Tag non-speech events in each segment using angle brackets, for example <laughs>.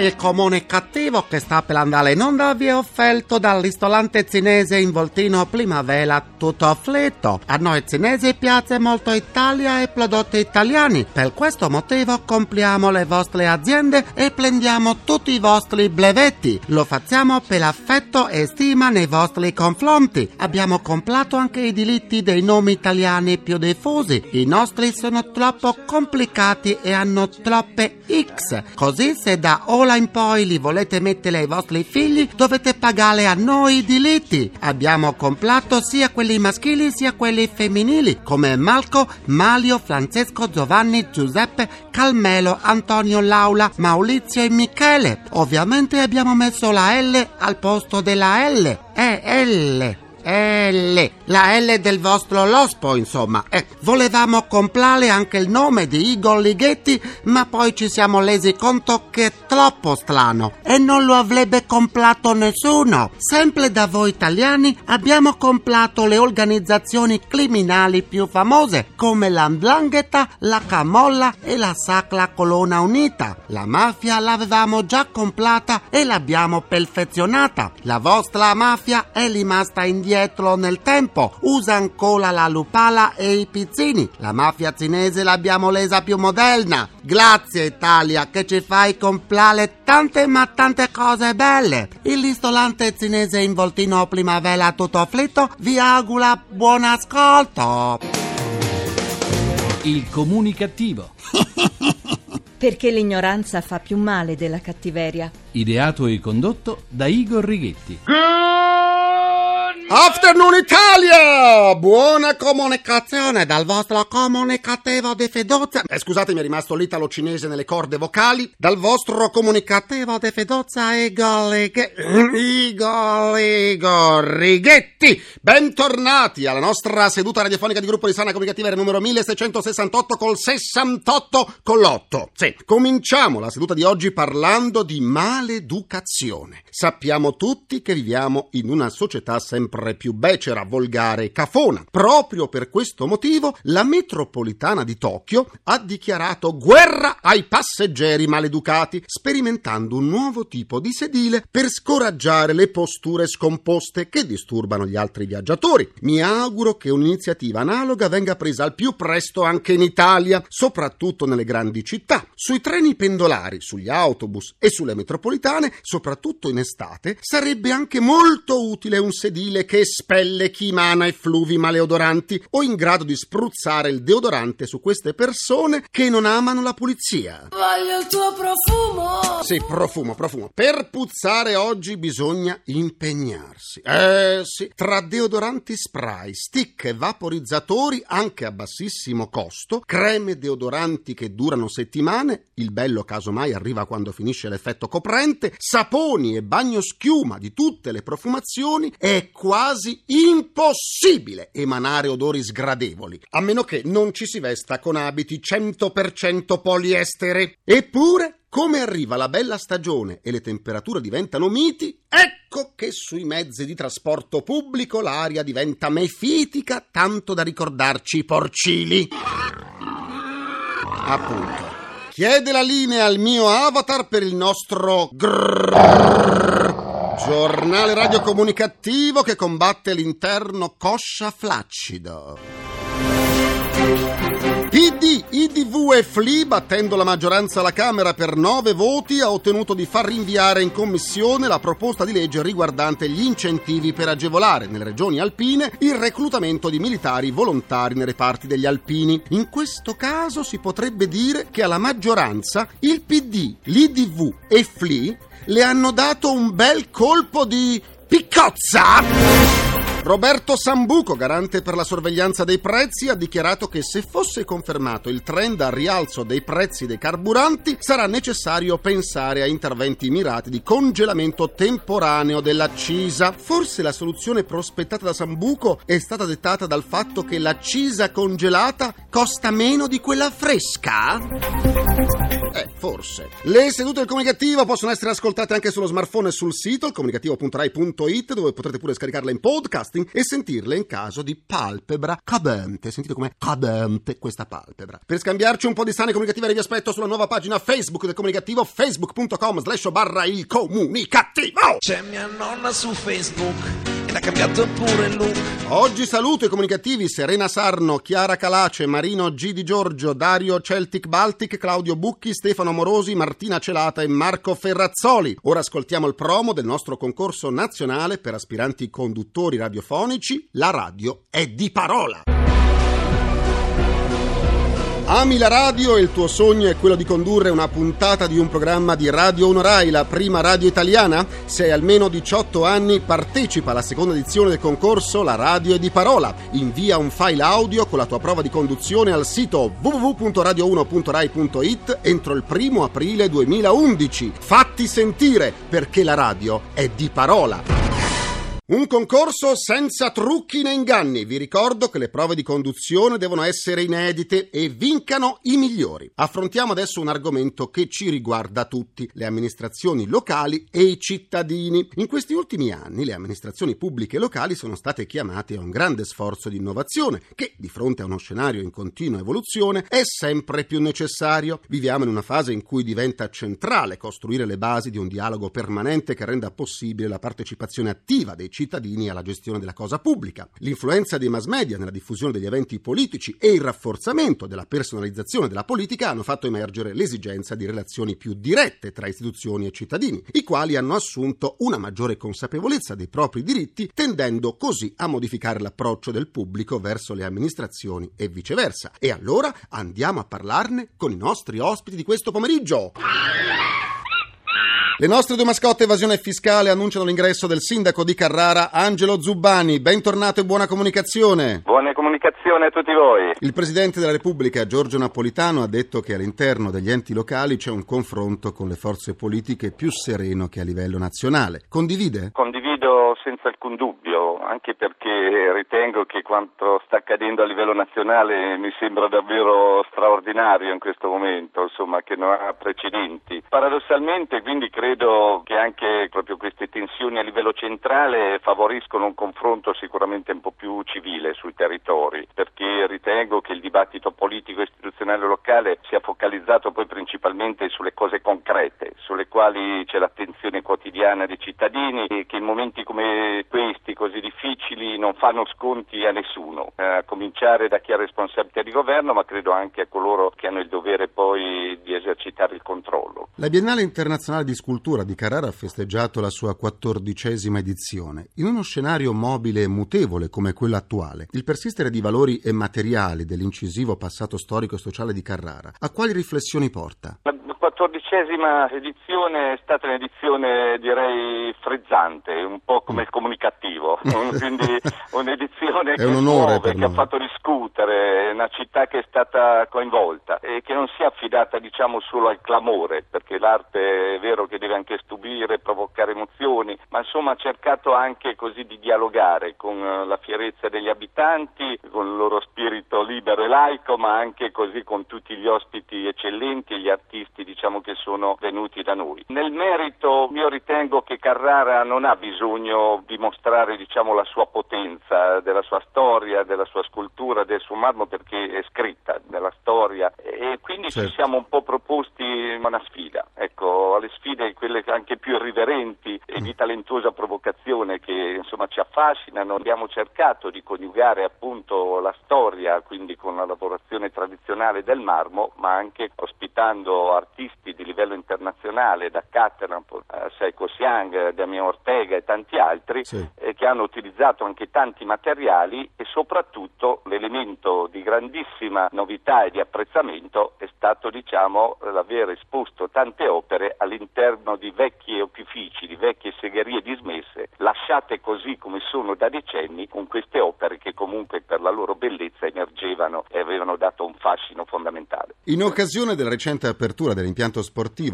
Il comune cattivo che sta per andare in onda vi è offerto dal ristorante cinese in voltino primavera tutto afflitto. A noi cinesi piace molto Italia e prodotti italiani. Per questo motivo compriamo le vostre aziende e prendiamo tutti i vostri brevetti. Lo facciamo per affetto e stima nei vostri confronti. Abbiamo comprato anche i diritti dei nomi italiani più diffusi. I nostri sono troppo complicati e hanno troppe X. Così se da ora in poi li volete mettere ai vostri figli dovete pagare a noi i diritti. Abbiamo comprato sia quelli maschili sia quelli femminili come Malco, Malio, Francesco, Giovanni, Giuseppe, Calmelo, Antonio, Laura, Maurizio e Michele. Ovviamente abbiamo messo la L al posto della L. È L. L, la L del vostro lospo, insomma. Eh, volevamo comprare anche il nome di Igor Lighetti, ma poi ci siamo resi conto che è troppo strano e non lo avrebbe comprato nessuno. Sempre da voi italiani abbiamo comprato le organizzazioni criminali più famose, come la Ndrangheta, la Camolla e la Sacra Colonna Unita. La mafia l'avevamo già comprata e l'abbiamo perfezionata. La vostra mafia è rimasta indietro nel tempo, usa ancora la lupala e i pizzini. La mafia cinese l'abbiamo resa più moderna. Grazie Italia che ci fai comprare tante ma tante cose belle. Il ristorante cinese in voltino primavera tutto afflitto vi augura buon ascolto. Il comunicativo. <laughs> Perché l'ignoranza fa più male della cattiveria. Ideato e condotto da Igor Righetti. Afternoon Italia! Buona comunicazione dal vostro comunicativo di fiducia. Eh, scusate, mi è rimasto l'italo cinese nelle corde vocali. Dal vostro comunicativo di fiducia Igor. Igor, Igor Righetti. Bentornati alla nostra seduta radiofonica di gruppo di sana comunicativa numero 1668 col 68 con l'8. Sì, cominciamo la seduta di oggi parlando di maleducazione. Sappiamo tutti che viviamo in una società sempre più becera, volgare e cafona. Proprio per questo motivo la metropolitana di Tokyo ha dichiarato guerra ai passeggeri maleducati, sperimentando un nuovo tipo di sedile per scoraggiare le posture scomposte che disturbano gli altri viaggiatori. Mi auguro che un'iniziativa analoga venga presa al più presto anche in Italia, soprattutto nelle grandi città. Sui treni pendolari, sugli autobus e sulle metropolitane, soprattutto in estate, sarebbe anche molto utile un sedile che espelle chimana e fluvi maleodoranti o in grado di spruzzare il deodorante su queste persone che non amano la pulizia. Voglio il tuo profumo! Sì, profumo, profumo. Per puzzare oggi bisogna impegnarsi. Eh sì, tra deodoranti spray, stick e vaporizzatori anche a bassissimo costo, creme deodoranti che durano settimane, il bello casomai arriva quando finisce l'effetto coprente, saponi e bagno schiuma di tutte le profumazioni, è quasi impossibile emanare odori sgradevoli, a meno che non ci si vesta con abiti 100% poliestere. Eppure come arriva la bella stagione e le temperature diventano miti, ecco che sui mezzi di trasporto pubblico l'aria diventa mefitica tanto da ricordarci i porcili. Appunto. Chiede la linea al mio avatar per il nostro grrrr, giornale radiocomunicativo che combatte l'interno coscia flaccido. PD, IDV e FLI, battendo la maggioranza alla Camera per nove voti, ha ottenuto di far rinviare in commissione la proposta di legge riguardante gli incentivi per agevolare nelle regioni alpine il reclutamento di militari volontari nei reparti degli alpini. In questo caso si potrebbe dire che alla maggioranza il PD, l'IDV e FLI le hanno dato un bel colpo di piccozza. Roberto Sambuco, garante per la sorveglianza dei prezzi, ha dichiarato che se fosse confermato il trend al rialzo dei prezzi dei carburanti, sarà necessario pensare a interventi mirati di congelamento temporaneo dell'accisa. Forse la soluzione prospettata da Sambuco è stata dettata dal fatto che l'accisa congelata costa meno di quella fresca? Eh, forse. Le sedute del comunicativo possono essere ascoltate anche sullo smartphone e sul sito, comunicativo.rai.it, dove potrete pure scaricarle in podcasting e sentirle in caso di palpebra cadente. Sentite com'è cadente questa palpebra. Per scambiarci un po' di sane comunicative vi aspetto sulla nuova pagina Facebook del comunicativo, facebook.com slash barra il comunicativo. C'è mia nonna su Facebook ed ha cambiato pure look. Oggi saluto i comunicativi Serena Sarno, Chiara Calace, Marino G. Di Giorgio, Dario Celtic Baltic, Claudio Bucchi, Stefano Morosi, Martina Celata e Marco Ferrazzoli. Ora ascoltiamo il promo del nostro concorso nazionale per aspiranti conduttori radiofonici. La radio è di parola. Ami la radio e il tuo sogno è quello di condurre una puntata di un programma di Radio 1 Rai, la prima radio italiana? Se hai almeno 18 anni, partecipa alla seconda edizione del concorso La radio è di parola. Invia un file audio con la tua prova di conduzione al sito www.radio1.rai.it entro il primo aprile 2011. Fatti sentire perché la radio è di parola. Un concorso senza trucchi né inganni. Vi ricordo che le prove di conduzione devono essere inedite e vincano i migliori. Affrontiamo adesso un argomento che ci riguarda tutti, le amministrazioni locali e i cittadini. In questi ultimi anni le amministrazioni pubbliche locali sono state chiamate a un grande sforzo di innovazione che, di fronte a uno scenario in continua evoluzione, è sempre più necessario. Viviamo in una fase in cui diventa centrale costruire le basi di un dialogo permanente che renda possibile la partecipazione attiva dei cittadini cittadini alla gestione della cosa pubblica. L'influenza dei mass media nella diffusione degli eventi politici e il rafforzamento della personalizzazione della politica hanno fatto emergere l'esigenza di relazioni più dirette tra istituzioni e cittadini, i quali hanno assunto una maggiore consapevolezza dei propri diritti, tendendo così a modificare l'approccio del pubblico verso le amministrazioni e viceversa. E allora andiamo a parlarne con i nostri ospiti di questo pomeriggio. Le nostre due mascotte evasione fiscale annunciano l'ingresso del sindaco di Carrara, Angelo Zubbani. Bentornato e buona comunicazione. Buona comunicazione a tutti voi. Il Presidente della Repubblica, Giorgio Napolitano, ha detto che all'interno degli enti locali c'è un confronto con le forze politiche più sereno che a livello nazionale. Condivide? Condivido senza alcun dubbio, anche perché ritengo che quanto sta accadendo a livello nazionale mi sembra davvero straordinario in questo momento, insomma, che non ha precedenti. Paradossalmente, quindi credo che anche proprio queste tensioni a livello centrale favoriscono un confronto sicuramente un po' più civile sui territori, perché ritengo che il dibattito politico e istituzionale locale sia focalizzato poi principalmente sulle cose concrete, sulle quali c'è l'attenzione quotidiana dei cittadini e che in momenti come questi così difficili non fanno sconti a nessuno, a cominciare da chi ha responsabilità di governo, ma credo anche a coloro che hanno il dovere poi di esercitare il controllo. La Biennale Internazionale di Scultura Cultura di Carrara ha festeggiato la sua quattordicesima edizione. In uno scenario mobile e mutevole come quello attuale, il persistere di valori e materiali dell'incisivo passato storico e sociale di Carrara, a quali riflessioni porta? La quattordicesima edizione è stata un'edizione direi frizzante, un po' come il comunicativo, <laughs> quindi un'edizione che, un muove, che ha fatto discutere, una città che è stata coinvolta e che non si è affidata diciamo solo al clamore, perché l'arte è vero che deve anche stupire, provocare emozioni, ma insomma ha cercato anche così di dialogare con eh, la fierezza degli abitanti, con il loro spirito libero e laico, ma anche così con tutti gli ospiti eccellenti e gli artisti diciamo che sono venuti da noi. Nel merito io ritengo che Carrara non ha bisogno di mostrare diciamo la sua potenza, della sua storia, della sua scultura, del suo marmo perché è scritta nella storia e quindi certo. ci siamo un po' proposti una sfida, ecco, alle sfide quelle anche più irriverenti e di talentuosa provocazione che insomma ci affascinano. Abbiamo cercato di coniugare appunto la storia, quindi con la lavorazione tradizionale del marmo, ma anche ospitando artisti di livello internazionale, da Caterham, eh, Seiko Siang, Damien Ortega e tanti altri, sì. eh, che hanno utilizzato anche tanti materiali e soprattutto l'elemento di grandissima novità e di apprezzamento è stato diciamo l'aver esposto tante opere all'interno di vecchi opifici, di vecchie segherie dismesse, lasciate così come sono da decenni, con queste opere che comunque per la loro bellezza emergevano e avevano dato un fascino fondamentale. In occasione della recente apertura dell'impianto impianto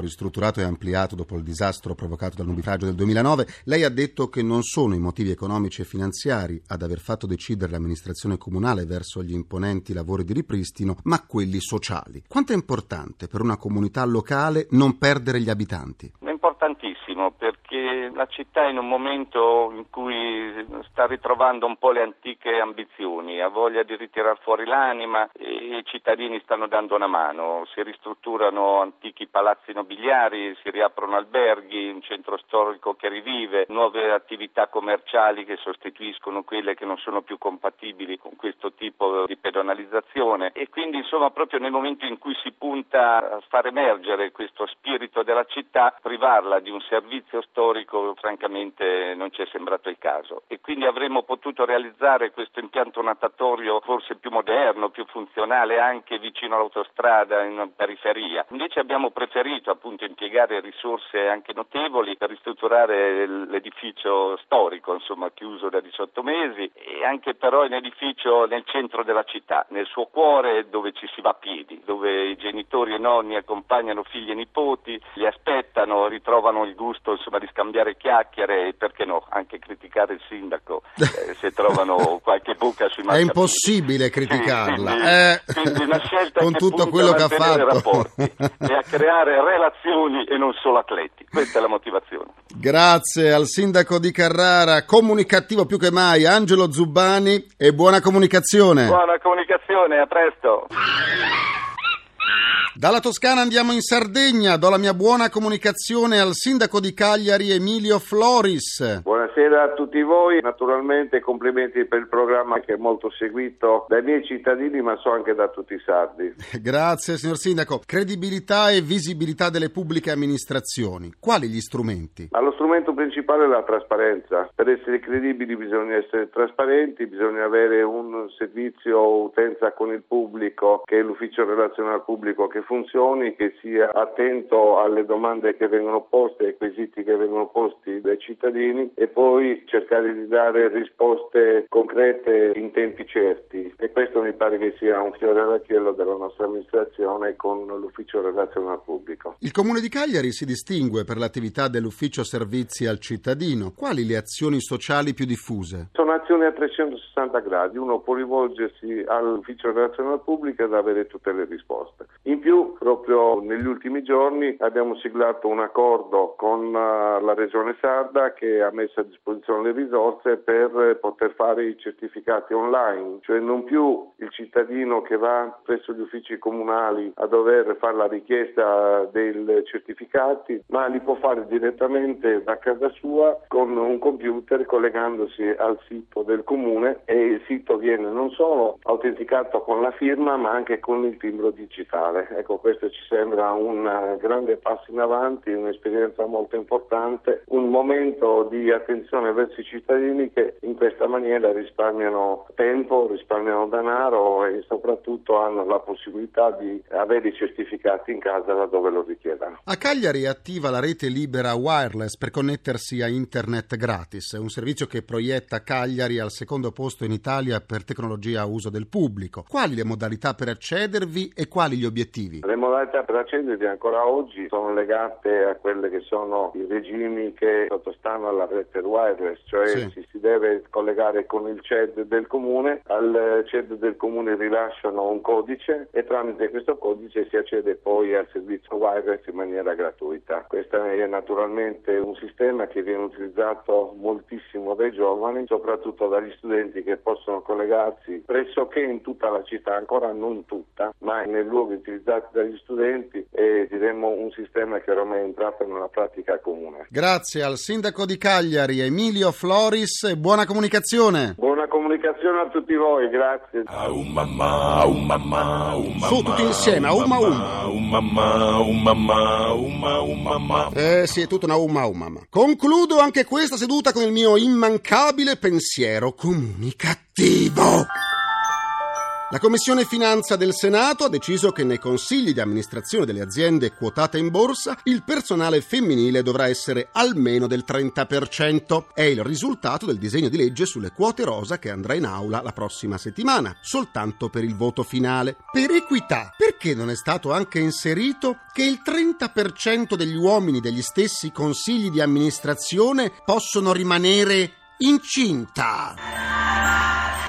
ristrutturato e ampliato dopo il disastro provocato dal nubifragio del 2009, lei ha detto che non sono i motivi economici e finanziari ad aver fatto decidere l'amministrazione comunale verso gli imponenti lavori di ripristino, ma quelli sociali. Quanto è importante per una comunità locale non perdere gli abitanti? Importantissimo perché la città è in un momento in cui sta ritrovando un po' le antiche ambizioni, ha voglia di ritirare fuori l'anima i cittadini stanno dando una mano, si ristrutturano antichi palazzi nobiliari, si riaprono alberghi, un centro storico che rivive, nuove attività commerciali che sostituiscono quelle che non sono più compatibili con questo tipo di pedonalizzazione. E quindi insomma proprio nel momento in cui si punta a far emergere questo spirito della città, privarla di un servizio storico francamente non ci è sembrato il caso. E quindi avremmo potuto realizzare questo impianto natatorio forse più moderno, più funzionale anche vicino all'autostrada in periferia. Invece abbiamo preferito appunto impiegare risorse anche notevoli per ristrutturare l'edificio storico, insomma chiuso da 18 mesi e anche però un edificio nel centro della città, nel suo cuore dove ci si va a piedi, dove i genitori e nonni accompagnano figli e nipoti, li aspettano, ritrovano il gusto insomma, di scambiare chiacchiere e perché no, anche criticare il sindaco <laughs> eh, se trovano qualche buca sui È impossibile criticarla. Sì, quindi, eh, quindi una scelta con che tutto quello a che ha fatto. rapporti e a creare relazioni e non solo atleti. Questa è la motivazione. Grazie al sindaco di Carrara, comunicativo più che mai, Angelo Zubbani e buona comunicazione. Buona comunicazione, a presto. Dalla Toscana andiamo in Sardegna, do la mia buona comunicazione al sindaco di Cagliari Emilio Floris. Buonasera a tutti voi, naturalmente complimenti per il programma che è molto seguito dai miei cittadini ma so anche da tutti i sardi. <laughs> Grazie signor sindaco. Credibilità e visibilità delle pubbliche amministrazioni, quali gli strumenti? Ma lo strumento principale è la trasparenza. Per essere credibili bisogna essere trasparenti, bisogna avere un servizio utenza con il pubblico che è l'ufficio relazionale al pubblico che funzioni, che sia attento alle domande che vengono poste, ai quesiti che vengono posti dai cittadini e poi cercare di dare risposte concrete in tempi certi. E questo mi pare che sia un fiore all'occhiello della nostra amministrazione con l'ufficio relazionale al pubblico. Il comune di Cagliari si distingue per l'attività dell'ufficio servizi al cittadino. Quali le azioni sociali più diffuse? Sono azioni a 360 gradi, uno può rivolgersi all'ufficio relazionale al pubblico ed avere tutte le risposte. In più, proprio negli ultimi giorni abbiamo siglato un accordo con uh, la Regione Sarda che ha messo a disposizione le risorse per poter fare i certificati online, cioè non più il cittadino che va presso gli uffici comunali a dover fare la richiesta dei certificati, ma li può fare direttamente da casa sua con un computer collegandosi al sito del comune e il sito viene non solo autenticato con la firma ma anche con il timbro digitale. Ecco, questo ci sembra un grande passo in avanti, un'esperienza molto importante, un momento di attenzione verso i cittadini che in questa maniera risparmiano tempo, risparmiano denaro e soprattutto hanno la possibilità di avere i certificati in casa laddove lo richiedano. A Cagliari è attiva la rete libera wireless per connettersi a internet gratis, un servizio che proietta Cagliari al secondo posto in Italia per tecnologia a uso del pubblico. Quali le modalità per accedervi e quali gli obiettivi? Le modalità per accedervi ancora oggi sono legate a quelle che sono i regimi che sottostanno alla rete wireless, cioè Sì. ci si deve collegare con il CED del comune, al CED del comune rilasciano un codice e tramite questo codice si accede poi al servizio wireless in maniera gratuita. Questo è naturalmente un sistema che viene utilizzato moltissimo dai giovani, soprattutto dagli studenti che possono collegarsi pressoché in tutta la città, ancora non tutta, ma nei luoghi utilizzati dagli studenti e diremmo un sistema che ormai è entrato nella pratica comune. Grazie al sindaco di Cagliari Emilio Floris e buona comunicazione. Buona comunicazione a tutti voi, grazie. Au mamma, au mamma, au mamma. Su, tutti insieme, a umma umma. Au mamma, au mamma, au mamma. Eh sì, è tutta una umma umma. Concludo anche questa seduta con il mio immancabile pensiero comunicativo. La Commissione Finanza del Senato ha deciso che nei consigli di amministrazione delle aziende quotate in borsa il personale femminile dovrà essere almeno del 30%. È il risultato del disegno di legge sulle quote rosa che andrà in aula la prossima settimana, soltanto per il voto finale. Per equità, perché non è stato anche inserito che il 30% degli uomini degli stessi consigli di amministrazione possono rimanere incinta?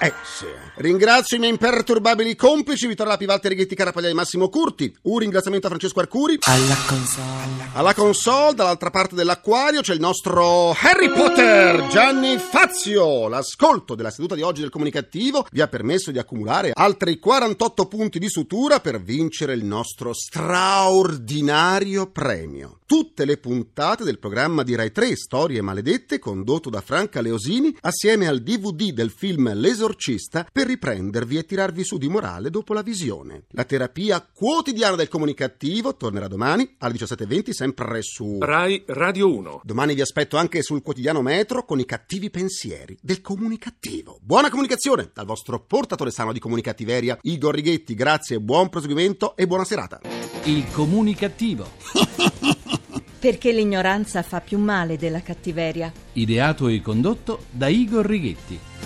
Eh sì. Ringrazio i miei imperturbabili complici Vittorio Lapi, Walter Righetti, Carapagliai, Massimo Curti. Un ringraziamento a Francesco Arcuri. Alla console. Alla console, dall'altra parte dell'acquario, c'è il nostro Harry Potter, Gianni Fazio. L'ascolto della seduta di oggi del comunicativo vi ha permesso di accumulare altri 48 punti di sutura per vincere il nostro straordinario premio. Tutte le puntate del programma di Rai 3 Storie Maledette condotto da Franca Leosini assieme al DVD del film L'esorcista per riprendervi e tirarvi su di morale dopo la visione. La terapia quotidiana del comunicativo tornerà domani alle 17.20 sempre su Rai Radio 1. Domani vi aspetto anche sul quotidiano Metro con i cattivi pensieri del comunicativo. Buona comunicazione dal vostro portatore sano di comunicativeria Igor Righetti. Grazie, buon proseguimento e buona serata. Il comunicativo. <laughs> Perché l'ignoranza fa più male della cattiveria. Ideato e condotto da Igor Righetti.